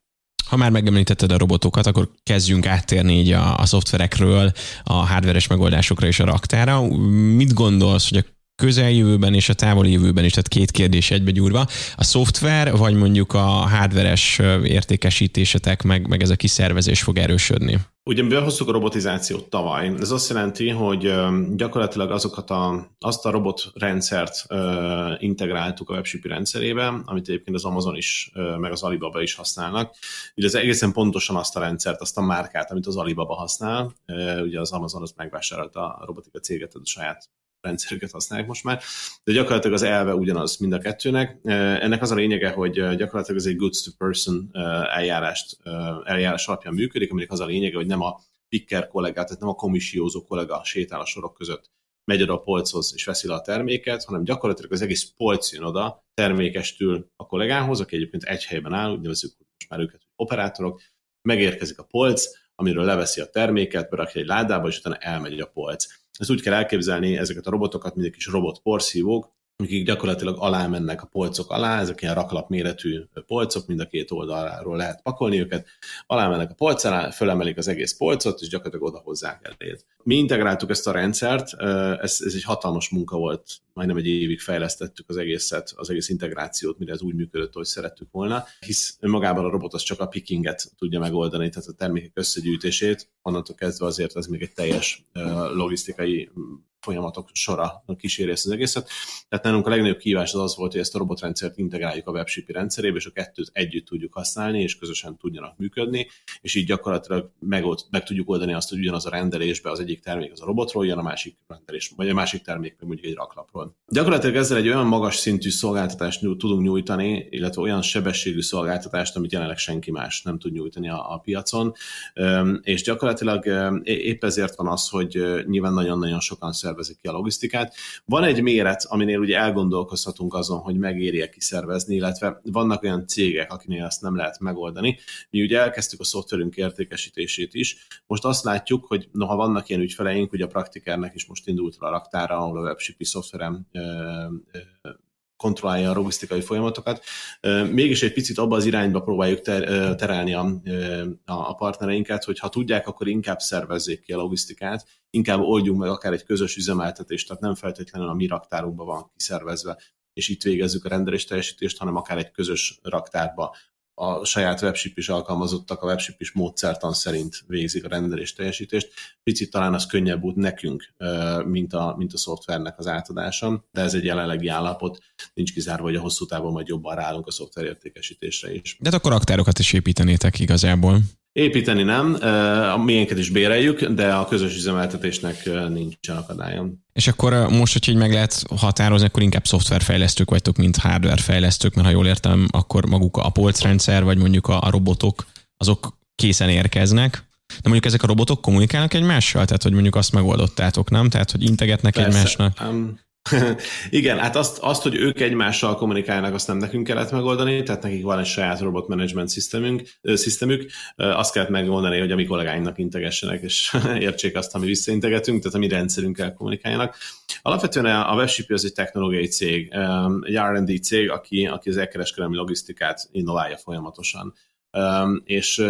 Ha már megemlítetted a robotokat, akkor kezdjünk áttérni így a, a szoftverekről, a hardveres megoldásokra és a raktára. Mit gondolsz, hogy a közeljövőben és a távoli jövőben is, tehát két kérdés egybe gyúrva. A szoftver, vagy mondjuk a hardveres értékesítésetek, meg, meg ez a kiszervezés fog erősödni? Ugye mi behoztuk a robotizációt tavaly. Ez azt jelenti, hogy gyakorlatilag azokat a, azt a robotrendszert integráltuk a WebShippy rendszerébe, amit egyébként az Amazon is, meg az Alibaba is használnak. Ugye ez egészen pontosan azt a rendszert, azt a márkát, amit az Alibaba használ. Ugye az Amazon az megvásárolta a robotika céget a saját rendszereket használják most már, de gyakorlatilag az elve ugyanaz mind a kettőnek. Ennek az a lényege, hogy gyakorlatilag ez egy goods to person eljárást, eljárás alapján működik, aminek az a lényege, hogy nem a picker kollégát, tehát nem a komissiózó kollega sétál a sorok között, megy oda a polchoz és veszi le a terméket, hanem gyakorlatilag az egész polc jön oda termékestül a kollégához, aki egyébként egy helyben áll, úgy nevezzük most már őket, operátorok, megérkezik a polc, amiről leveszi a terméket, berakja egy ládába, és utána elmegy a polc ezt úgy kell elképzelni ezeket a robotokat, mint egy kis robot porszívók, akik gyakorlatilag alá mennek a polcok alá, ezek ilyen raklap méretű polcok, mind a két oldalról lehet pakolni őket, alá mennek a polc alá, fölemelik az egész polcot, és gyakorlatilag oda hozzák elét. Mi integráltuk ezt a rendszert, ez, ez egy hatalmas munka volt, majdnem egy évig fejlesztettük az egészet, az egész integrációt, mire ez úgy működött, hogy szerettük volna, hisz önmagában a robot az csak a pickinget tudja megoldani, tehát a termékek összegyűjtését, onnantól kezdve azért ez még egy teljes logisztikai folyamatok sora kíséri ezt az egészet. Tehát nálunk a legnagyobb kihívás az az volt, hogy ezt a robotrendszert integráljuk a webshipi rendszerébe, és a kettőt együtt tudjuk használni, és közösen tudjanak működni, és így gyakorlatilag meg, meg tudjuk oldani azt, hogy ugyanaz a rendelésbe az egyik termék az a robotról jön, a másik rendelés, vagy a másik termék meg mondjuk egy raklapról. Gyakorlatilag ezzel egy olyan magas szintű szolgáltatást tudunk nyújtani, illetve olyan sebességű szolgáltatást, amit jelenleg senki más nem tud nyújtani a, a piacon, és gyakorlatilag épp ezért van az, hogy nyilván nagyon-nagyon sokan szervezik ki a logisztikát. Van egy méret, aminél ugye elgondolkozhatunk azon, hogy megéri kiszervezni, illetve vannak olyan cégek, akinél ezt nem lehet megoldani. Mi ugye elkezdtük a szoftverünk értékesítését is. Most azt látjuk, hogy noha vannak ilyen ügyfeleink, hogy a praktikernek is most indult a raktára, ahol a webshipi szoftverem kontrollálja a logisztikai folyamatokat. Mégis egy picit abba az irányba próbáljuk ter- terelni a, a partnereinket, hogy ha tudják, akkor inkább szervezzék ki a logisztikát, inkább oldjunk meg akár egy közös üzemeltetést, tehát nem feltétlenül a mi raktárunkban van kiszervezve, és itt végezzük a rendelés teljesítést, hanem akár egy közös raktárba, a saját webship is alkalmazottak, a webship is módszertan szerint végzik a rendelés teljesítést. Picit talán az könnyebb út nekünk, mint a, mint a szoftvernek az átadása, de ez egy jelenlegi állapot, nincs kizárva, hogy a hosszú távon majd jobban ráállunk a szoftver értékesítésre is. De hát akkor raktárokat is építenétek igazából. Építeni nem, a miénket is béreljük, de a közös üzemeltetésnek nincsen akadályom. És akkor most, hogy így meg lehet határozni, akkor inkább szoftverfejlesztők vagytok, mint hardwarefejlesztők, mert ha jól értem, akkor maguk a polcrendszer, vagy mondjuk a, a robotok, azok készen érkeznek, de mondjuk ezek a robotok kommunikálnak egymással? Tehát, hogy mondjuk azt megoldottátok, nem? Tehát, hogy integetnek Persze. egymásnak? Um, Igen, hát azt, azt, hogy ők egymással kommunikálnak, azt nem nekünk kellett megoldani, tehát nekik van egy saját robot management systemünk, systemük, azt kellett megoldani, hogy a mi kollégáinknak integessenek, és értsék azt, ami visszaintegetünk, tehát a mi rendszerünkkel kommunikáljanak. Alapvetően a WebShip az egy technológiai cég, egy R&D cég, aki, aki az elkereskedelmi logisztikát innoválja folyamatosan és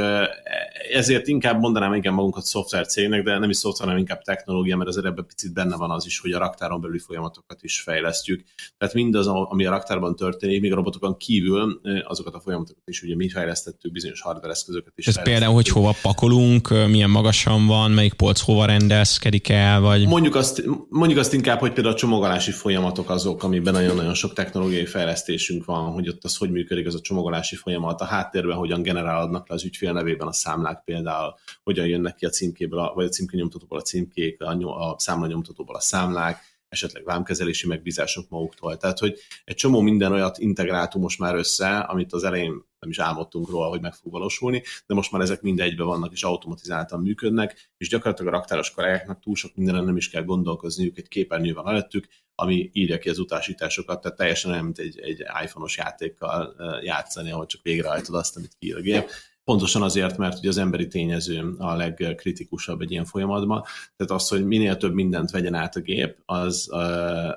ezért inkább mondanám igen magunkat szoftvercégnek, de nem is szoftver, hanem inkább technológia, mert azért ebben picit benne van az is, hogy a raktáron belüli folyamatokat is fejlesztjük. Tehát mindaz, ami a raktárban történik, még a robotokon kívül, azokat a folyamatokat is ugye mi fejlesztettük, bizonyos hardware eszközöket is. Ez például, hogy hova pakolunk, milyen magasan van, melyik polc hova rendezkedik el, vagy... Mondjuk azt, mondjuk azt inkább, hogy például a csomagolási folyamatok azok, amiben nagyon-nagyon sok technológiai fejlesztésünk van, hogy ott az hogy működik az a csomagolási folyamat, a háttérben hogyan generálódnak le az ügyfél nevében a számlák például, hogyan jönnek ki a címkéből, vagy a címkenyomtatóból a címkék, a, a számlanyomtatóból a számlák, esetleg vámkezelési megbízások maguktól. Tehát, hogy egy csomó minden olyat integráltunk most már össze, amit az elején nem is álmodtunk róla, hogy meg fog valósulni, de most már ezek mind egybe vannak és automatizáltan működnek, és gyakorlatilag a raktáros kollégáknak túl sok mindenen nem is kell gondolkozniuk, egy képernyő van előttük, ami írja ki az utasításokat, tehát teljesen olyan, mint egy, egy iPhone-os játékkal játszani, ahol csak végrehajtod azt, amit kiír a gép. Pontosan azért, mert ugye az emberi tényező a legkritikusabb egy ilyen folyamatban. Tehát az, hogy minél több mindent vegyen át a gép, az,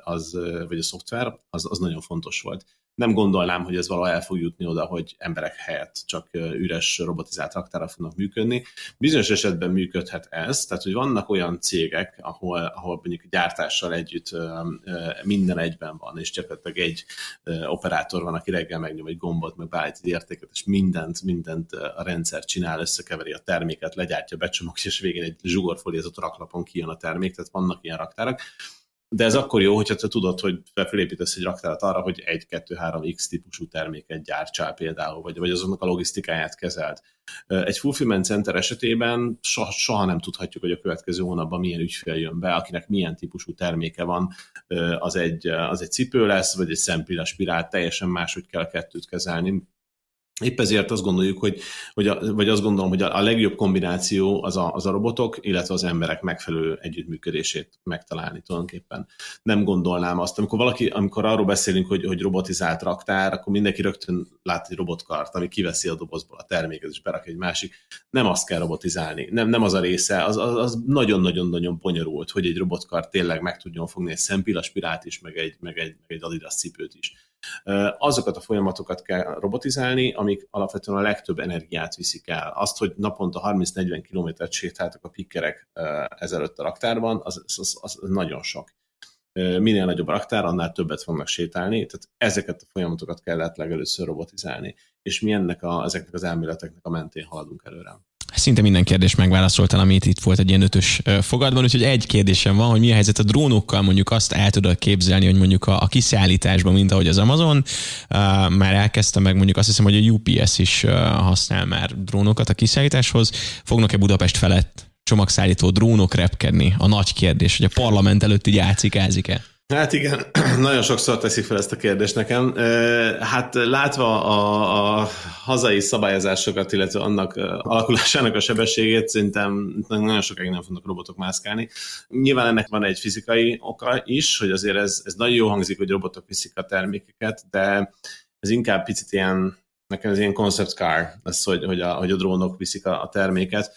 az vagy a szoftver, az, az nagyon fontos volt nem gondolnám, hogy ez valaha el fog jutni oda, hogy emberek helyett csak üres robotizált raktára fognak működni. Bizonyos esetben működhet ez, tehát hogy vannak olyan cégek, ahol, ahol mondjuk gyártással együtt minden egyben van, és gyakorlatilag egy operátor van, aki reggel megnyom egy gombot, meg beállít egy értéket, és mindent, mindent a rendszer csinál, összekeveri a terméket, legyártja, becsomagja, és végén egy zsugorfóliázott raklapon kijön a termék, tehát vannak ilyen raktárak de ez akkor jó, hogyha te tudod, hogy felépítesz egy raktárat arra, hogy 1, 2, 3, x típusú terméket gyártsál például, vagy, vagy azoknak a logisztikáját kezelt. Egy fulfillment center esetében soha, soha nem tudhatjuk, hogy a következő hónapban milyen ügyfél jön be, akinek milyen típusú terméke van, az egy, az egy cipő lesz, vagy egy szempilla spirál, teljesen máshogy kell kettőt kezelni Épp ezért azt gondoljuk, hogy, hogy a, vagy azt gondolom, hogy a, a legjobb kombináció az a, az a robotok, illetve az emberek megfelelő együttműködését megtalálni tulajdonképpen. Nem gondolnám azt, amikor valaki, amikor arról beszélünk, hogy, hogy robotizált raktár, akkor mindenki rögtön lát egy robotkart, ami kiveszi a dobozból a terméket, és berak egy másik. Nem azt kell robotizálni, nem, nem az a része, az, az, az nagyon-nagyon-nagyon bonyolult, hogy egy robotkar tényleg meg tudjon fogni egy szempillaspirált is, meg egy, meg egy, meg egy Adidas cipőt is Azokat a folyamatokat kell robotizálni, amik alapvetően a legtöbb energiát viszik el. Azt, hogy naponta 30-40 kilométert sétáltak a pikkerek ezelőtt a raktárban, az, az, az nagyon sok. Minél nagyobb raktár, annál többet fognak sétálni, tehát ezeket a folyamatokat kellett legelőször robotizálni. És mi ennek a, ezeknek az elméleteknek a mentén haladunk előre szinte minden kérdés megválaszoltál, amit itt volt egy ilyen ötös fogadban, úgyhogy egy kérdésem van, hogy mi a helyzet a drónokkal, mondjuk azt el tudod képzelni, hogy mondjuk a, a kiszállításban, mint ahogy az Amazon uh, már elkezdte, meg mondjuk azt hiszem, hogy a UPS is uh, használ már drónokat a kiszállításhoz. Fognak-e Budapest felett csomagszállító drónok repkedni? A nagy kérdés, hogy a parlament előtt így ácikázik-e? Hát igen, nagyon sokszor teszik fel ezt a kérdést nekem. Hát látva a, a hazai szabályozásokat, illetve annak alakulásának a sebességét, szerintem nagyon sokáig nem fognak robotok mászkálni. Nyilván ennek van egy fizikai oka is, hogy azért ez, ez nagyon jó hangzik, hogy robotok viszik a termékeket, de ez inkább picit ilyen, nekem ez ilyen concept car, ez, hogy, hogy, a, hogy a drónok viszik a, a terméket.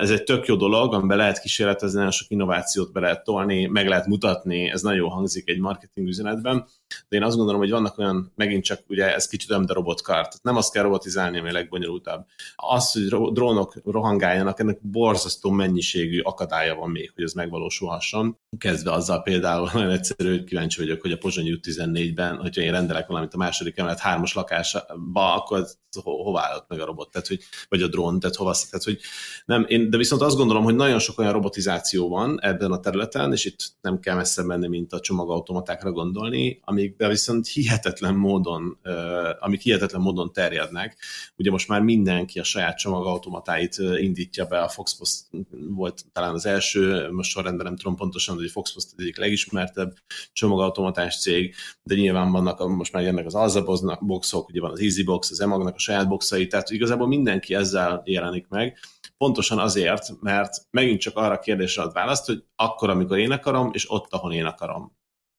Ez egy tök jó dolog, amiben lehet kísérletezni, nagyon sok innovációt be lehet tolni, meg lehet mutatni, ez nagyon hangozik egy marketing üzenetben, de én azt gondolom, hogy vannak olyan, megint csak ugye ez kicsit olyan, de robotkart. Nem azt kell robotizálni, ami a legbonyolultabb. Az, hogy drónok rohangáljanak, ennek borzasztó mennyiségű akadálya van még, hogy ez megvalósulhasson. Kezdve azzal például nagyon egyszerű, hogy kíváncsi vagyok, hogy a Pozsony út 14-ben, hogyha én rendelek valamit a második emelet hármas lakásba, akkor ho- hová állott meg a robot, tehát, hogy, vagy a drón, tehát hova, tehát, hogy nem, én, de viszont azt gondolom, hogy nagyon sok olyan robotizáció van ebben a területen, és itt nem kell messze menni, mint a csomagautomatákra gondolni, amikben viszont hihetetlen módon, amik hihetetlen módon terjednek. Ugye most már mindenki a saját csomagautomatáit indítja be, a Foxpost volt talán az első, most sorrendben nem tudom pontosan, hogy Foxpost egyik legismertebb csomagautomatás cég, de nyilván vannak most már jönnek az Alza boxok, ugye van az Easybox, az Emagnak a saját boxai, tehát igazából mindenki ezzel jelenik meg, pontosan azért, mert megint csak arra a kérdésre ad választ, hogy akkor, amikor én akarom, és ott, ahol én akarom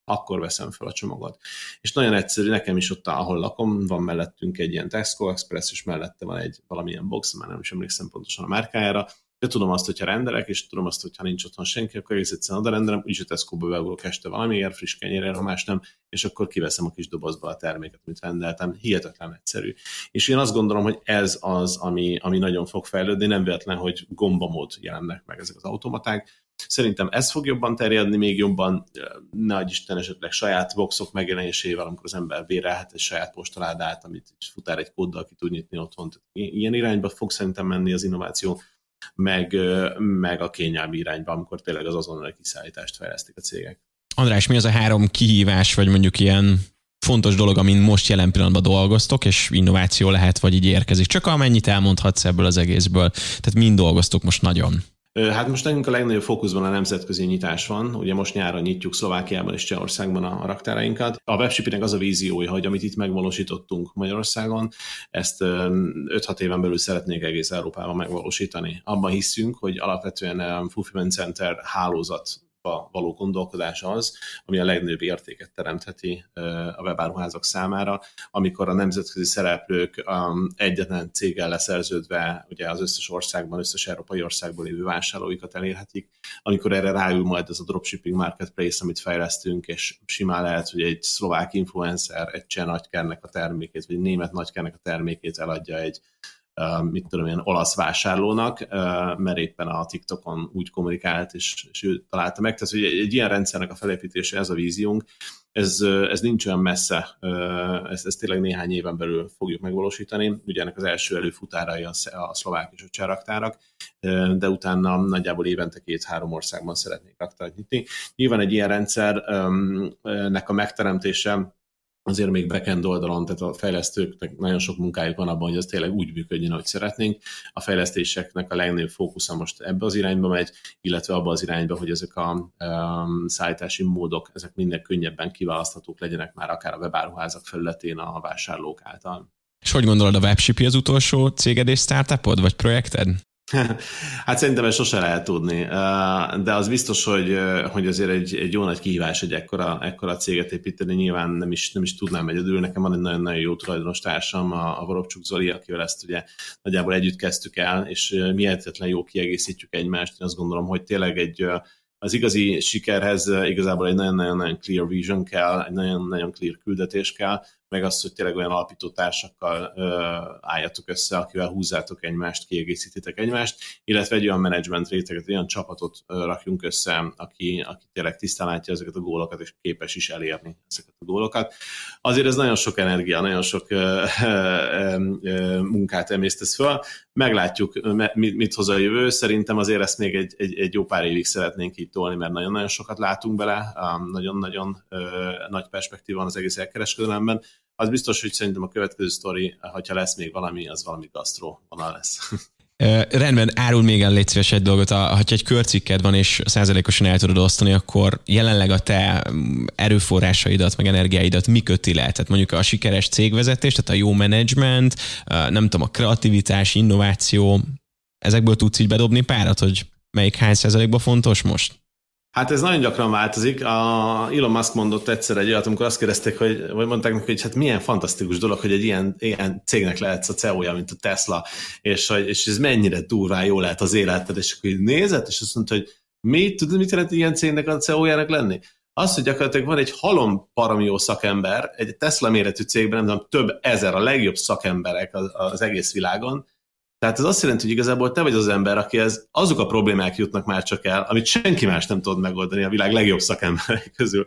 akkor veszem fel a csomagot. És nagyon egyszerű, nekem is ott, ahol lakom, van mellettünk egy ilyen Tesco Express, és mellette van egy valamilyen box, már nem is emlékszem pontosan a márkájára, de tudom azt, hogyha rendelek, és tudom azt, hogyha nincs otthon senki, akkor egész egyszerűen oda rendelem, úgyis a Tesco-ba beugolok este valamiért, friss kenyérért, ha más nem, és akkor kiveszem a kis dobozba a terméket, amit rendeltem. Hihetetlen egyszerű. És én azt gondolom, hogy ez az, ami, ami nagyon fog fejlődni, nem véletlen, hogy gombamód jelennek meg ezek az automaták. Szerintem ez fog jobban terjedni, még jobban, nagy Isten esetleg saját boxok megjelenésével, amikor az ember bérelhet egy saját postaládát, amit futár egy kóddal ki tud nyitni otthon. Ilyen irányba fog szerintem menni az innováció meg, meg a kényelmi irányba, amikor tényleg az azonnali kiszállítást fejlesztik a cégek. András, mi az a három kihívás, vagy mondjuk ilyen fontos dolog, amin most jelen pillanatban dolgoztok, és innováció lehet, vagy így érkezik? Csak amennyit elmondhatsz ebből az egészből. Tehát mind dolgoztok most nagyon. Hát most nekünk a legnagyobb fókuszban a nemzetközi nyitás van. Ugye most nyáron nyitjuk Szlovákiában és Csehországban a raktárainkat. A webshippingnek az a víziója, hogy amit itt megvalósítottunk Magyarországon, ezt 5-6 éven belül szeretnék egész Európában megvalósítani. Abban hiszünk, hogy alapvetően Fulfillment Center hálózat való gondolkodás az, ami a legnagyobb értéket teremtheti a webáruházak számára, amikor a nemzetközi szereplők egyetlen céggel leszerződve ugye az összes országban, összes európai országból lévő vásárlóikat elérhetik, amikor erre ráül majd ez a dropshipping marketplace, amit fejlesztünk, és simán lehet, hogy egy szlovák influencer egy cseh nagykernek a termékét, vagy egy német nagykernek a termékét eladja egy mit tudom én, olasz vásárlónak, mert éppen a TikTokon úgy kommunikált, és, és ő találta meg. Tehát, hogy egy, egy ilyen rendszernek a felépítése, ez a víziónk, ez, ez nincs olyan messze, ezt, ezt tényleg néhány éven belül fogjuk megvalósítani. Ugye ennek az első előfutárai a, a szlovák és a cseraktárak, de utána nagyjából évente két-három országban szeretnék raktárat nyitni. Nyilván egy ilyen rendszernek a megteremtése azért még backend oldalon, tehát a fejlesztőknek nagyon sok munkájuk van abban, hogy ez tényleg úgy működjön, ahogy szeretnénk. A fejlesztéseknek a legnagyobb fókusza most ebbe az irányba megy, illetve abba az irányba, hogy ezek a um, szállítási módok, ezek minden könnyebben kiválaszthatók legyenek már akár a webáruházak felületén a vásárlók által. És hogy gondolod, a WebShippy az utolsó céged és startupod, vagy projekted? Hát szerintem ezt sose lehet tudni, de az biztos, hogy, hogy azért egy, egy jó nagy kihívás egy ekkora, ekkora céget építeni, nyilván nem is, nem is tudnám egyedül. Nekem van egy nagyon-nagyon jó tulajdonos társam, a, a Vorobcsuk Zoli, akivel ezt ugye nagyjából együtt kezdtük el, és mi jó kiegészítjük egymást. Én azt gondolom, hogy tényleg egy az igazi sikerhez igazából egy nagyon-nagyon clear vision kell, egy nagyon-nagyon clear küldetés kell, meg azt, hogy tényleg olyan alapító álljatok össze, akivel húzzátok egymást, kiegészítitek egymást, illetve egy olyan menedzsment réteget, olyan csapatot rakjunk össze, aki, aki tényleg tisztán látja ezeket a gólokat, és képes is elérni ezeket a gólokat. Azért ez nagyon sok energia, nagyon sok munkát emésztesz föl. Meglátjuk, mit, mit hoz a jövő. Szerintem azért ezt még egy, egy, egy jó pár évig szeretnénk így tolni, mert nagyon-nagyon sokat látunk bele, nagyon-nagyon nagy perspektíva van az egész elkereskedelemben az biztos, hogy szerintem a következő sztori, hogyha lesz még valami, az valami gasztró vonal lesz. Uh, rendben, árul még el légy egy dolgot, ha egy körcikked van és százalékosan el tudod osztani, akkor jelenleg a te mm, erőforrásaidat, meg energiáidat mi köti le? Tehát mondjuk a sikeres cégvezetés, tehát a jó menedzsment, nem tudom, a kreativitás, innováció, ezekből tudsz így bedobni párat, hogy melyik hány százalékban fontos most? Hát ez nagyon gyakran változik. A Elon Musk mondott egyszer egy olyat, amikor azt kérdezték, hogy, vagy mondták neki, hogy hát milyen fantasztikus dolog, hogy egy ilyen, ilyen cégnek lehetsz a CEO-ja, mint a Tesla, és, hogy, és ez mennyire durván jó lehet az életed, és akkor nézett, és azt mondta, hogy mi, tudod, mit jelent ilyen cégnek a CEO-jának lenni? Az, hogy gyakorlatilag van egy halom paramió szakember, egy Tesla méretű cégben, nem tudom, több ezer a legjobb szakemberek az, az egész világon, tehát ez azt jelenti, hogy igazából te vagy az ember, akihez azok a problémák jutnak már csak el, amit senki más nem tud megoldani a világ legjobb szakemberek közül.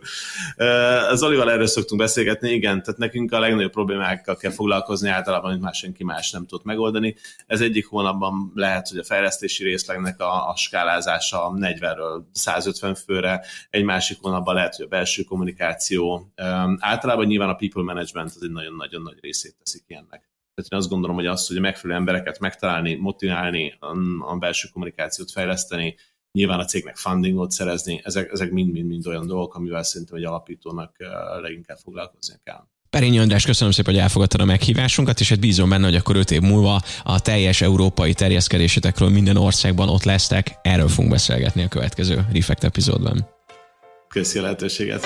Az Olival erről szoktunk beszélgetni, igen, tehát nekünk a legnagyobb problémákkal kell foglalkozni általában, amit már senki más nem tud megoldani. Ez egyik hónapban lehet, hogy a fejlesztési részlegnek a, a skálázása 40-ről 150 főre, egy másik hónapban lehet, hogy a belső kommunikáció. Általában nyilván a people management az egy nagyon-nagyon nagy részét teszik ennek. Tehát én azt gondolom, hogy az, hogy a megfelelő embereket megtalálni, motiválni, a belső kommunikációt fejleszteni, nyilván a cégnek fundingot szerezni, ezek, ezek mind-mind-mind olyan dolgok, amivel szerintem egy alapítónak leginkább foglalkozni kell. Perényi András, köszönöm szépen, hogy elfogadtad a meghívásunkat, és hát bízom benne, hogy akkor öt év múlva a teljes európai terjeszkedésetekről minden országban ott lesztek. Erről fogunk beszélgetni a következő Refekt epizódban. Köszi a lehetőséget!